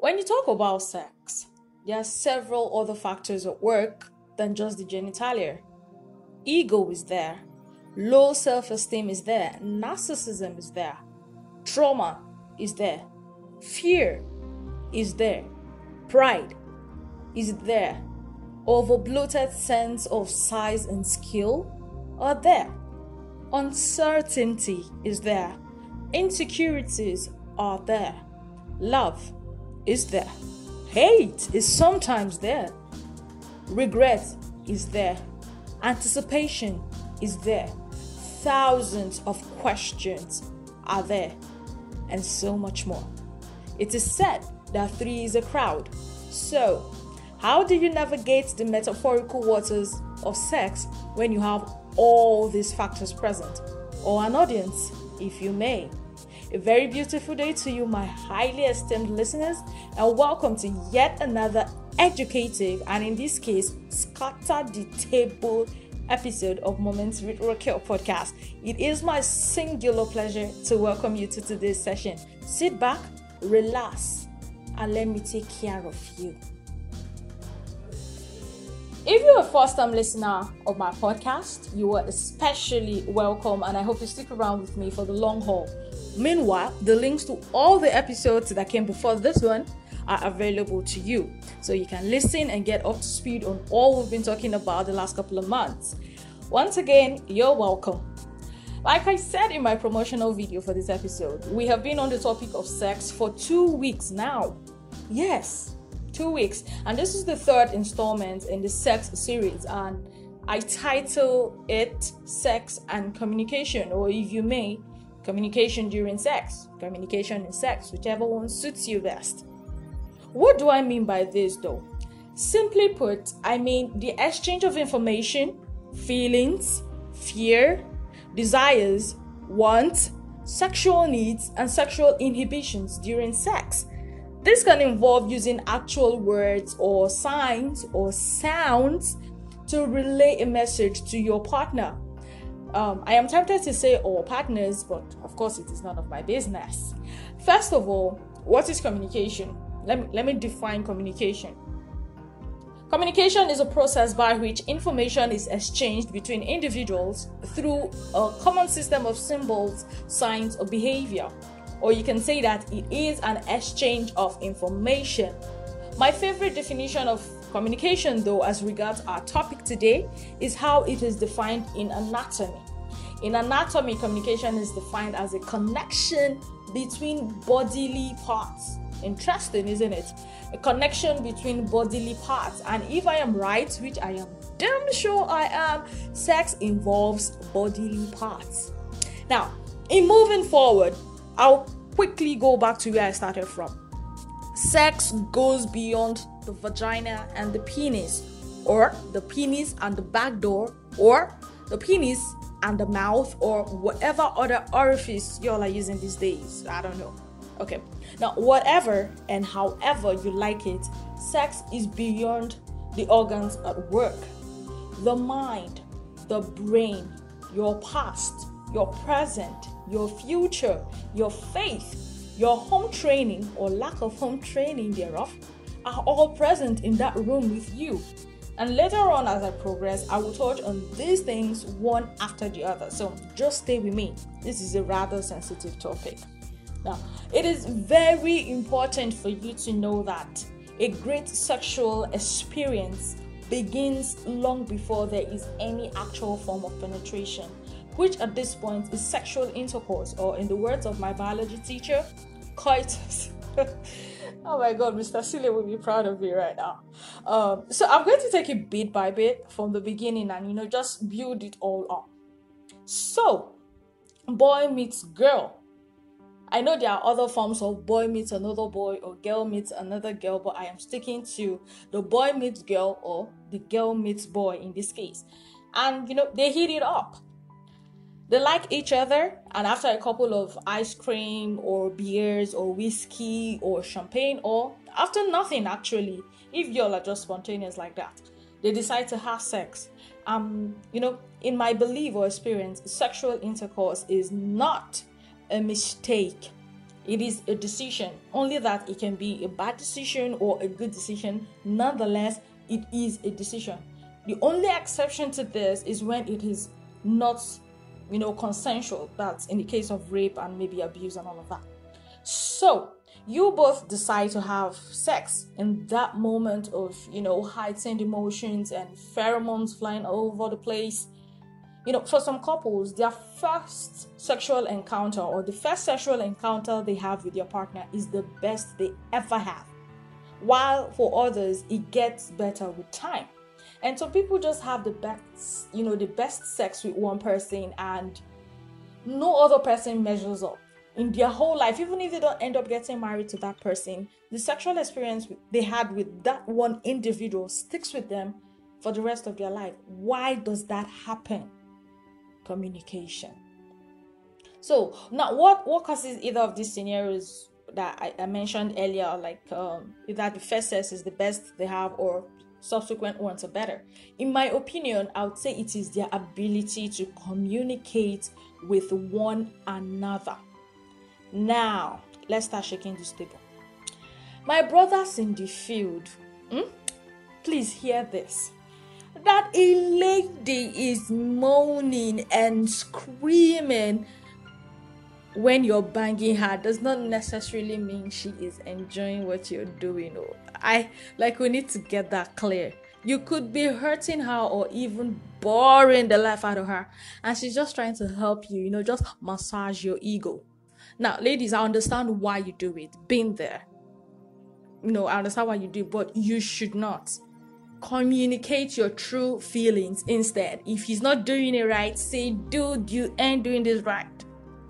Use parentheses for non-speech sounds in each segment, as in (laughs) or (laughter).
When you talk about sex, there are several other factors at work than just the genitalia. Ego is there, low self esteem is there, narcissism is there, trauma is there, fear is there, pride is there, over bloated sense of size and skill are there, uncertainty is there, insecurities are there, love is there. Hate is sometimes there. Regret is there. Anticipation is there. Thousands of questions are there. And so much more. It is said that three is a crowd. So, how do you navigate the metaphorical waters of sex when you have all these factors present? Or an audience, if you may. A very beautiful day to you, my highly esteemed listeners, and welcome to yet another educative and, in this case, scatter the table episode of Moments with Raquel podcast. It is my singular pleasure to welcome you to today's session. Sit back, relax, and let me take care of you. If you're a first time listener of my podcast, you are especially welcome, and I hope you stick around with me for the long haul. Meanwhile, the links to all the episodes that came before this one are available to you. So you can listen and get up to speed on all we've been talking about the last couple of months. Once again, you're welcome. Like I said in my promotional video for this episode, we have been on the topic of sex for two weeks now. Yes, two weeks. And this is the third installment in the sex series. And I title it Sex and Communication, or if you may, communication during sex, communication in sex, whichever one suits you best. What do I mean by this though? Simply put, I mean the exchange of information, feelings, fear, desires, wants, sexual needs, and sexual inhibitions during sex. This can involve using actual words or signs or sounds to relay a message to your partner um, I am tempted to say all partners, but of course it is none of my business. First of all, what is communication? Let me, let me define communication. Communication is a process by which information is exchanged between individuals through a common system of symbols, signs, or behavior. Or you can say that it is an exchange of information. My favorite definition of Communication, though, as regards our topic today, is how it is defined in anatomy. In anatomy, communication is defined as a connection between bodily parts. Interesting, isn't it? A connection between bodily parts. And if I am right, which I am damn sure I am, sex involves bodily parts. Now, in moving forward, I'll quickly go back to where I started from. Sex goes beyond the vagina and the penis, or the penis and the back door, or the penis and the mouth, or whatever other orifice y'all are using these days. I don't know. Okay, now, whatever and however you like it, sex is beyond the organs at work. The mind, the brain, your past, your present, your future, your faith, your home training or lack of home training thereof are all present in that room with you. And later on, as I progress, I will touch on these things one after the other. So just stay with me. This is a rather sensitive topic. Now, it is very important for you to know that a great sexual experience begins long before there is any actual form of penetration, which at this point is sexual intercourse, or in the words of my biology teacher, coitus. (laughs) oh my god, Mr. Sile will be proud of me right now. Um, so I'm going to take it bit by bit from the beginning and you know just build it all up. So, boy meets girl. I know there are other forms of boy meets another boy or girl meets another girl, but I am sticking to the boy meets girl or the girl meets boy in this case. And you know, they hit it up they like each other and after a couple of ice cream or beers or whiskey or champagne or after nothing actually if y'all are just spontaneous like that they decide to have sex um you know in my belief or experience sexual intercourse is not a mistake It is a decision. Only that it can be a bad decision or a good decision. Nonetheless, it is a decision. The only exception to this is when it is not, you know, consensual. That's in the case of rape and maybe abuse and all of that. So, you both decide to have sex in that moment of, you know, heightened emotions and pheromones flying all over the place you know, for some couples, their first sexual encounter or the first sexual encounter they have with your partner is the best they ever have. While for others, it gets better with time. And so people just have the best, you know, the best sex with one person and no other person measures up in their whole life, even if they don't end up getting married to that person, the sexual experience they had with that one individual sticks with them for the rest of their life. Why does that happen? communication. So now, what what causes either of these scenarios that I, I mentioned earlier, like um, that the first sex is the best they have, or subsequent ones are better? In my opinion, I would say it is their ability to communicate with one another. Now, let's start shaking this table. My brothers in the field, hmm? please hear this that a lady is moaning and screaming when you're banging her does not necessarily mean she is enjoying what you're doing. Oh, I like we need to get that clear. You could be hurting her or even boring the life out of her, and she's just trying to help you, you know, just massage your ego. Now, ladies, I understand why you do it. Been there. Know, I understand why you do, but you should not communicate your true feelings instead. If he's not doing it right, say, dude, you ain't doing this right.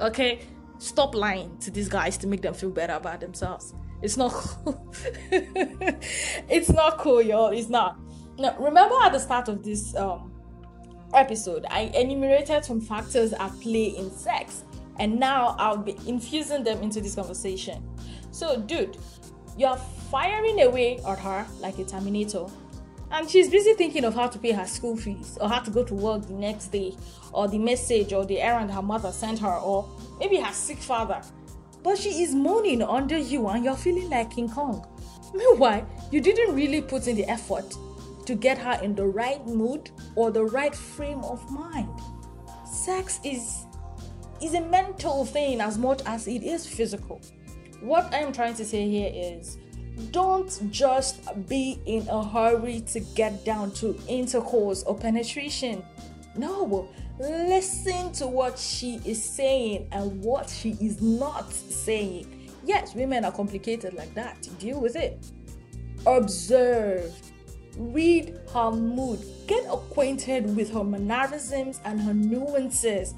Okay? Stop lying to these guys to make them feel better about themselves. It's not cool. (laughs) it's not cool, y'all. It's not. Now, remember at the start of this um, episode, I enumerated some factors at play in sex, and now I'll be infusing them into this conversation. So, dude, you're firing away at her like a terminator and she's busy thinking of how to pay her school fees or how to go to work the next day or the message or the errand her mother sent her or maybe her sick father. But she is moaning under you and you're feeling like King Kong. Meanwhile, you didn't really put in the effort to get her in the right mood or the right frame of mind. Sex is is a mental thing as much as it is physical. What I'm trying to say here is don't just be in a hurry to get down to intercourse or penetration. No, listen to what she is saying and what she is not saying. Yes, women are complicated like that. Deal with it. Observe. Read her mood. Get acquainted with her mannerisms and her nuances.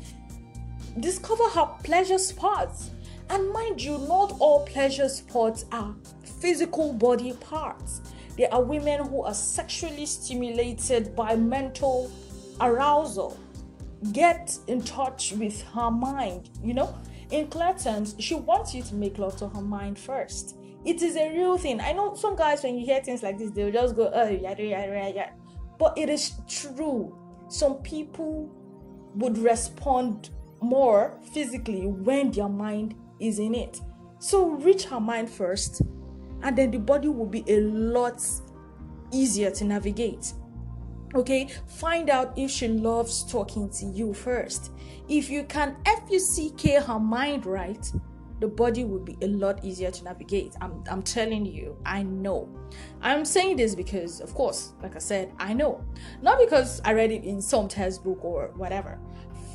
Discover her pleasure spots. And mind you, not all pleasure spots are physical body parts. There are women who are sexually stimulated by mental arousal. Get in touch with her mind. You know, in clear terms, she wants you to make love to her mind first. It is a real thing. I know some guys, when you hear things like this, they'll just go, oh, yeah, yeah, yeah, yeah. But it is true. Some people would respond more physically when their mind is in it. So reach her mind first and then the body will be a lot easier to navigate. Okay, find out if she loves talking to you first. If you can FUCK her mind right, the body will be a lot easier to navigate. I'm, I'm telling you, I know. I'm saying this because, of course, like I said, I know. Not because I read it in some textbook or whatever.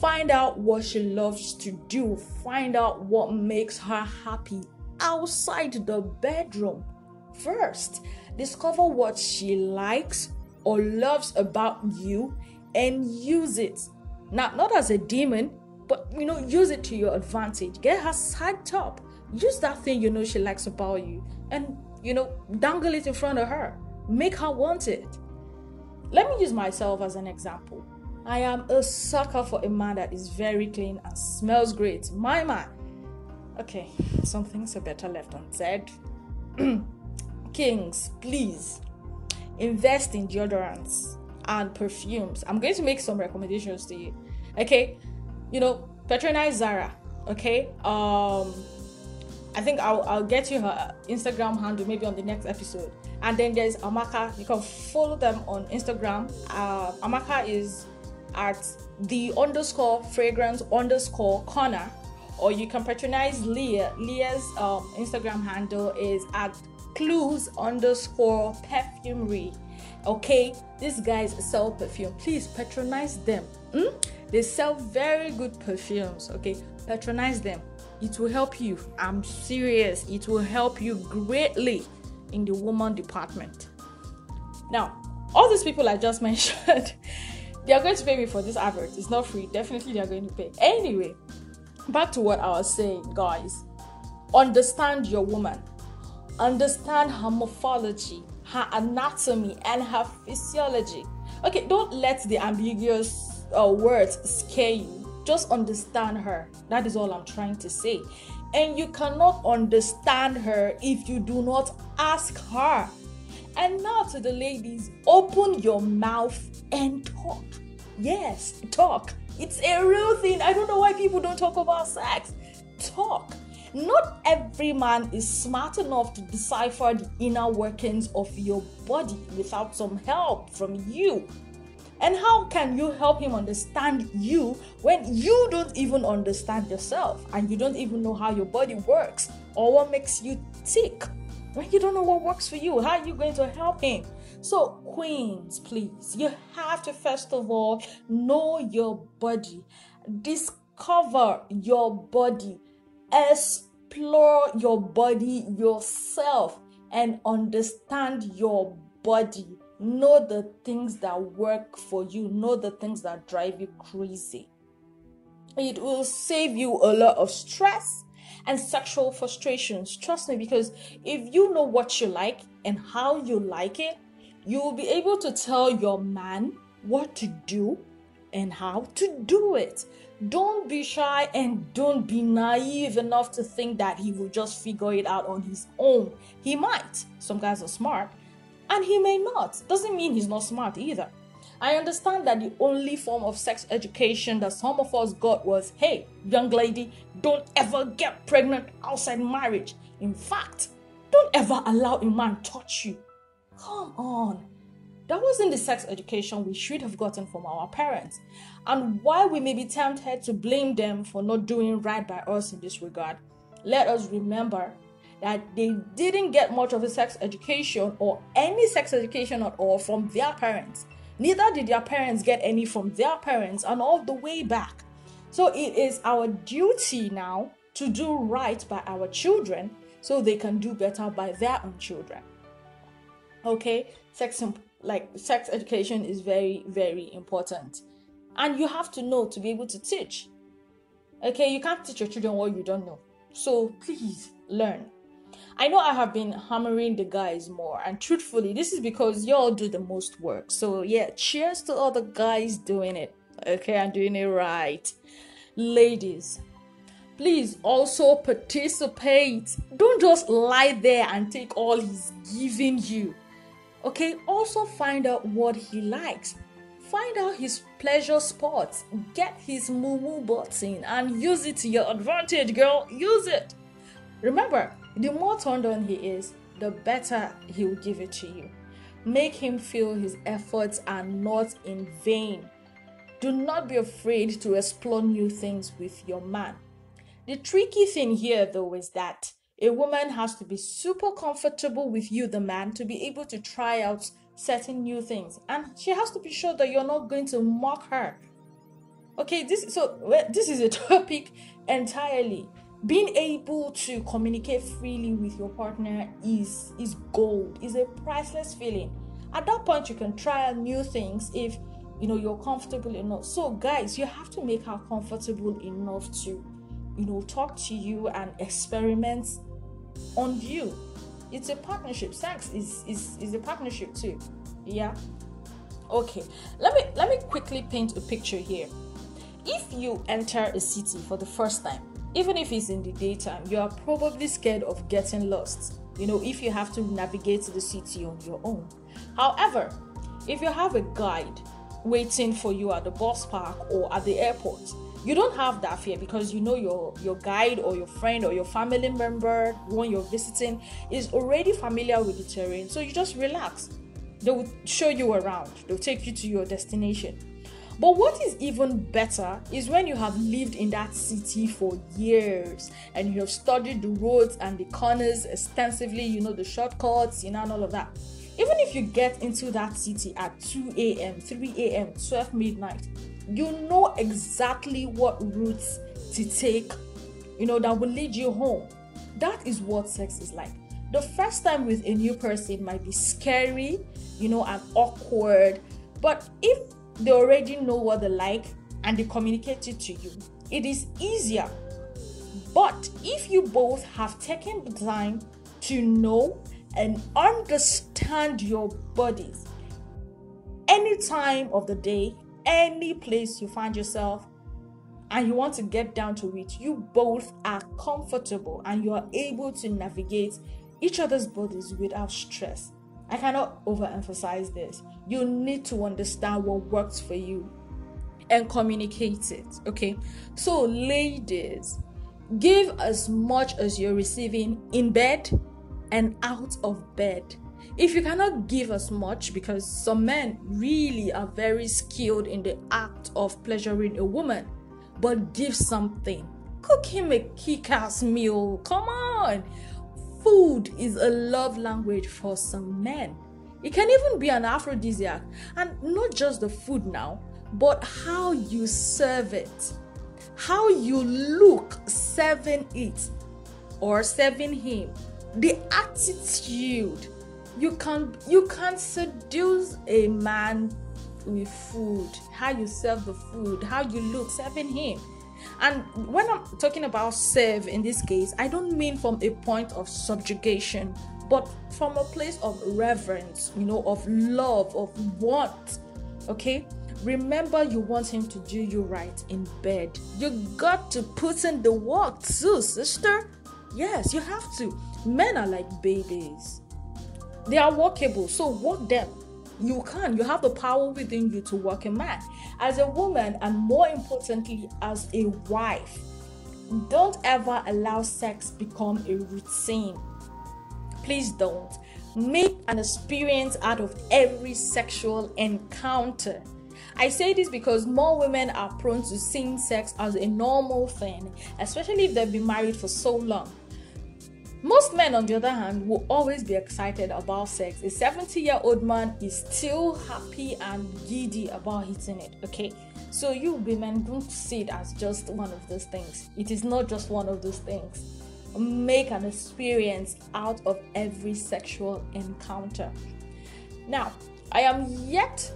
Find out what she loves to do, find out what makes her happy outside the bedroom first. Discover what she likes or loves about you and use it. Now, not as a demon, but you know, use it to your advantage. Get her psyched up. Use that thing you know she likes about you and you know, dangle it in front of her. Make her want it. Let me use myself as an example. I am a sucker for a man that is very clean and smells great. My man. Okay, some things are better left unsaid. (clears throat) Kings, please invest in deodorants and perfumes. I'm going to make some recommendations to you. Okay, you know, patronize Zara. Okay, um, I think I'll, I'll get you her Instagram handle maybe on the next episode. And then there's Amaka. You can follow them on Instagram. Uh, Amaka is at the underscore fragrance underscore corner, or you can patronize Leah. Leah's um, Instagram handle is at clues underscore perfumery. Okay, these guys sell perfume. Please patronize them. Mm? They sell very good perfumes. Okay, patronize them it will help you. I'm serious. It will help you greatly in the woman department. Now, all these people I just (laughs) mentioned, they are going to pay me for this advert. It's not free. Definitely, they are going to pay. Anyway, back to what I was saying, guys. Understand your woman. Understand her morphology, her anatomy, and her physiology. Okay, don't let the ambiguous uh, words scare you just understand her. That is all I'm trying to say. And you cannot understand her if you do not ask her. And now to the ladies, open your mouth and talk. Yes, talk. It's a real thing. I don't know why people don't talk about sex. Talk. Not every man is smart enough to decipher the inner workings of your body without some help from you. And how can you help him understand you when you don't even understand yourself and you don't even know how your body works or what makes you tick? When you don't know what works for you, how are you going to help him? So, queens, please, you have to first of all know your body, discover your body, explore your body yourself, and understand your body Know the things that work for you, know the things that drive you crazy. It will save you a lot of stress and sexual frustrations. Trust me, because if you know what you like and how you like it, you will be able to tell your man what to do and how to do it. Don't be shy and don't be naive enough to think that he will just figure it out on his own. He might. Some guys are smart, and he may not. Doesn't mean he's not smart either. I understand that the only form of sex education that some of us got was hey, young lady, don't ever get pregnant outside marriage. In fact, don't ever allow a man touch you. Come on. That wasn't the sex education we should have gotten from our parents. And while we may be tempted to blame them for not doing right by us in this regard, let us remember that they didn't get much of a sex education or any sex education at all from their parents. Neither did their parents get any from their parents, and all the way back. So it is our duty now to do right by our children so they can do better by their own children. Okay, sex like sex education is very very important, and you have to know to be able to teach. Okay, you can't teach your children what you don't know. So please learn. I know I have been hammering the guys more, and truthfully, this is because y'all do the most work. So, yeah, cheers to all the guys doing it. Okay, I'm doing it right. Ladies, please also participate. Don't just lie there and take all he's giving you. Okay, also find out what he likes. Find out his pleasure spots. Get his moo button and use it to your advantage, girl. Use it. Remember, the more turned on he is, the better he will give it to you. Make him feel his efforts are not in vain. Do not be afraid to explore new things with your man. The tricky thing here, though, is that a woman has to be super comfortable with you, the man, to be able to try out certain new things. And she has to be sure that you're not going to mock her. Okay, this so this is a (laughs) topic entirely being able to communicate freely with your partner is is gold is a priceless feeling at that point you can try new things if you know you're comfortable enough so guys you have to make her comfortable enough to you know talk to you and experiment on you. It's a partnership. Sex is is, is a partnership too. Yeah? Okay. Let me let me quickly paint a picture here. If you enter a city for the first time even if it's in the daytime, you are probably scared of getting lost. You know, if you have to navigate the city on your own. However, if you have a guide waiting for you at the bus park or at the airport, you don't have that fear because you know your your guide or your friend or your family member when you're visiting is already familiar with the terrain so you just relax they will show you around they'll take you to your destination but what is even better is when you have lived in that city for years and you have studied the roads and the corners extensively, you know, the shortcuts, you know, and all of that. Even if you get into that city at 2 a.m., 3 a.m., 12 midnight, you know exactly what routes to take, you know, that will lead you home. That is what sex is like. The first time with a new person might be scary, you know, and awkward. But if they already know what they like and they communicate it to you. It is easier. But if you both have taken the time to know and understand your bodies, any time of the day, any place you find yourself, and you want to get down to it, you both are comfortable and you are able to navigate each other's bodies without stress. I cannot overemphasize this. You need to understand what works for you and communicate it. Okay. So, ladies, give as much as you're receiving in bed and out of bed. If you cannot give as much, because some men really are very skilled in the act of pleasuring a woman, but give something. Cook him a kick ass meal. Come on food is a love language for some men. It can even be an aphrodisiac. And not just the food now, but how you serve it, how you look serving it or serving him, the attitude. You can you can seduce a man with food, how you serve the food, how you look serving him. And when I'm talking about serve in this case, I don't mean from a point of subjugation, but from a place of reverence, you know, of love, of want. Okay? Remember, you want him to do you right in bed. You got to put in the work too, sister. Yes, you have to. Men are like babies, they are workable, so work them. You can you have the power within you to work a man. As a woman and more importantly as a wife don't ever allow sex become a routine. Please don't. Make an experience out of every sexual encounter. I say this because more women are prone to seeing sex as a normal thing, especially if they've been married for so long. Most men, on the other hand, will always be excited about sex. A 70 year old man is still happy and giddy about hitting it, okay? So, you women don't see it as just one of those things. It is not just one of those things. Make an experience out of every sexual encounter. Now, I am yet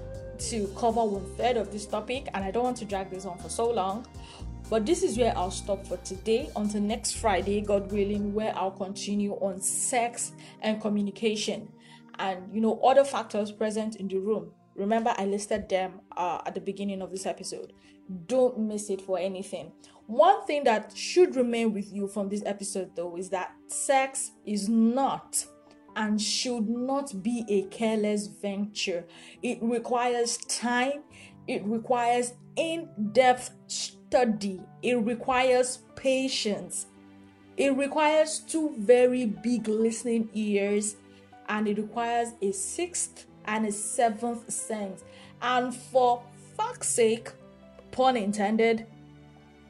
to cover one third of this topic, and I don't want to drag this on for so long. But this is where I'll stop for today. Until next Friday, God willing, where I'll continue on sex and communication and you know other factors present in the room. Remember, I listed them uh, at the beginning of this episode. Don't miss it for anything. One thing that should remain with you from this episode, though, is that sex is not and should not be a careless venture. It requires time, it requires in depth study, it requires patience, it requires two very big listening ears, and it requires a sixth and a seventh sense. And for fuck's sake, pun intended,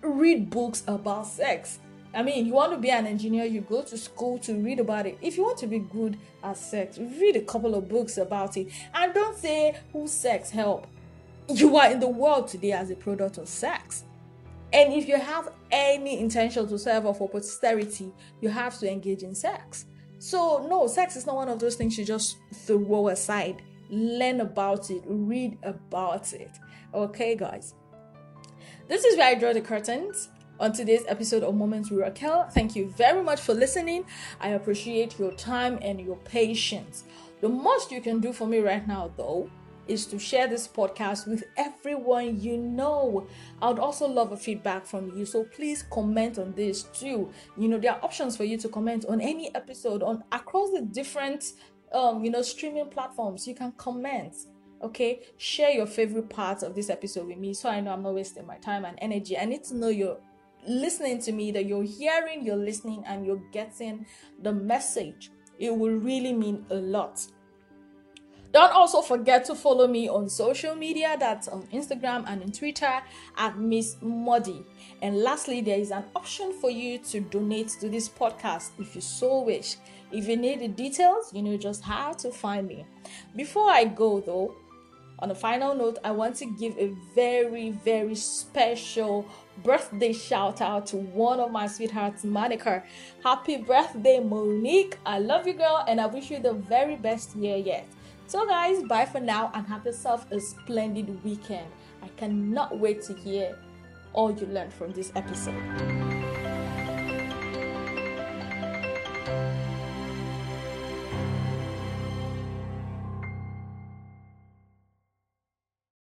read books about sex. I mean, you want to be an engineer, you go to school to read about it. If you want to be good at sex, read a couple of books about it. And don't say, who sex help? You are in the world today as a product of sex. And if you have any intention to serve or for posterity, you have to engage in sex. So, no, sex is not one of those things you just throw aside. Learn about it, read about it. Okay, guys. This is where I draw the curtains on today's episode of Moments with Raquel. Thank you very much for listening. I appreciate your time and your patience. The most you can do for me right now, though, is to share this podcast with everyone you know. I would also love a feedback from you. So please comment on this too. You know, there are options for you to comment on any episode on across the different um, you know, streaming platforms. You can comment. Okay, share your favorite parts of this episode with me so I know I'm not wasting my time and energy. I need to know you're listening to me, that you're hearing, you're listening, and you're getting the message. It will really mean a lot. Don't also forget to follow me on social media, that's on Instagram and on Twitter at Miss Muddy. And lastly, there is an option for you to donate to this podcast if you so wish. If you need the details, you know just how to find me. Before I go though, on a final note, I want to give a very, very special birthday shout out to one of my sweethearts, Monica. Happy birthday, Monique. I love you, girl, and I wish you the very best year yet. So, guys, bye for now and have yourself a splendid weekend. I cannot wait to hear all you learned from this episode.